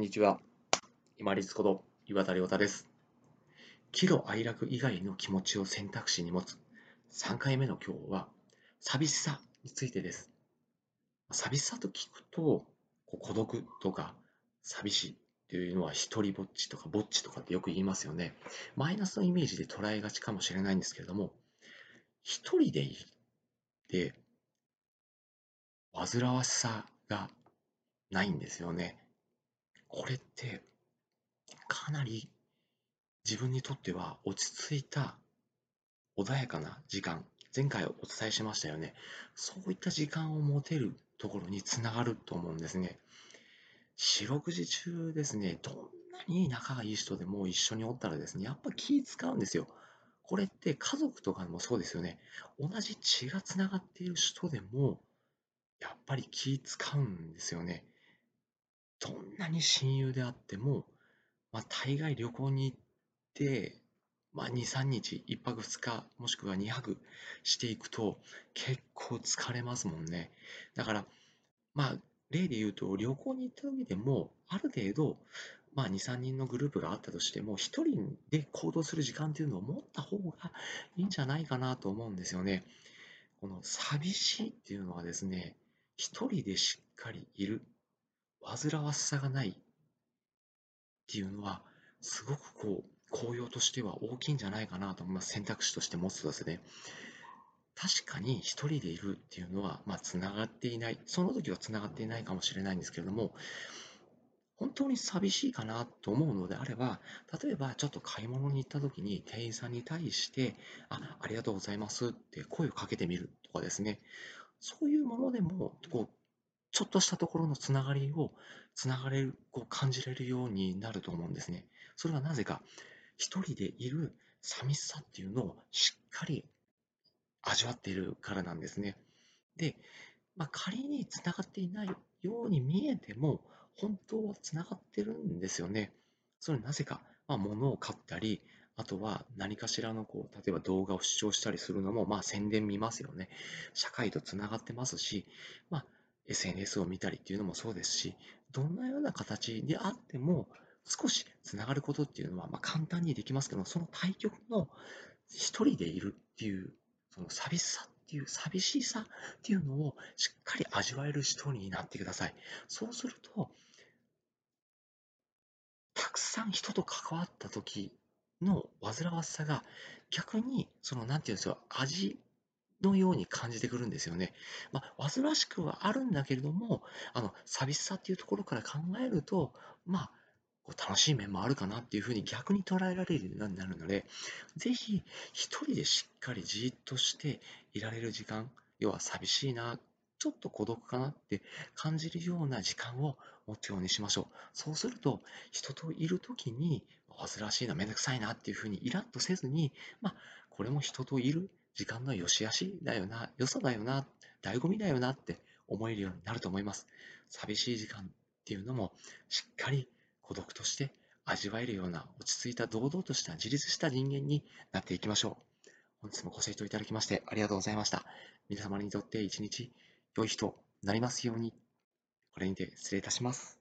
んにちは。今立こと岩田亮太です。喜怒哀楽以外の気持ちを選択肢に持つ3回目の今日は寂しさについてです。寂しさと聞くと孤独とか寂しいというのは一人ぼっちとかぼっちとかってよく言いますよね。マイナスのイメージで捉えがちかもしれないんですけれども一人でいて煩わしさがないんですよね。これってかなり自分にとっては落ち着いた穏やかな時間。前回お伝えしましたよね。そういった時間を持てるところにつながると思うんですね。四六時中ですね。どんなに仲がいい人でも一緒におったらですねやっぱ気使うんですよ。これって家族とかもそうですよね。同じ血がつながっている人でもやっぱり気使うんですよね。どんなに親友であっても、まあ、大概旅行に行って、まあ、2、3日、1泊2日、もしくは2泊していくと、結構疲れますもんね。だから、まあ、例で言うと、旅行に行った時でも、ある程度、まあ、2、3人のグループがあったとしても、1人で行動する時間っていうのを持った方がいいんじゃないかなと思うんですよね。この寂しいっていうのはですね、1人でしっかりいる煩わしさがないっていうのは、すごくこう、紅葉としては大きいんじゃないかなと思います。選択肢として持つとですね。確かに一人でいるっていうのは、まあ、つながっていない。その時はつながっていないかもしれないんですけれども、本当に寂しいかなと思うのであれば、例えばちょっと買い物に行った時に店員さんに対して、あ、ありがとうございますって声をかけてみるとかですね、そういうものでも、こう、ちょっとしたところのつながりを、つながれる、こう感じれるようになると思うんですね。それはなぜか、一人でいる寂しさっていうのをしっかり味わっているからなんですね。で、まあ、仮につながっていないように見えても、本当はつながってるんですよね。それはなぜか、まあ、物を買ったり、あとは何かしらのこう、例えば動画を視聴したりするのも、まあ宣伝見ますよね。社会とつながってますし、まあ SNS を見たりっていうのもそうですし、どんなような形であっても、少しつながることっていうのは、まあ、簡単にできますけども、その対局の一人でいるっていう、その寂しさっていう、寂しさっていうのをしっかり味わえる人になってください。そうすると、たくさん人と関わった時の煩わしさが逆に、その、なんていうんですよ、味のように感じてくるんですよね。まあ、煩わしくはあるんだけれども、あの、寂しさっていうところから考えると、まあ、こう楽しい面もあるかなっていうふうに逆に捉えられるようになるので、ぜひ一人でしっかりじっとしていられる時間、要は寂しいな、ちょっと孤独かなって感じるような時間を持つようにしましょう。そうすると、人といるときに、煩わしいな、めんどくさいなっていうふうにイラッとせずに、まあ、これも人といる時間の良し悪しだよな、良さだよな、醍醐味だよなって思えるようになると思います。寂しい時間っていうのもしっかり孤独として味わえるような落ち着いた堂々とした自立した人間になっていきましょう。本日もご清聴いただきましてありがとうございました。皆様にとって一日良い日となりますように。これにて失礼いたします。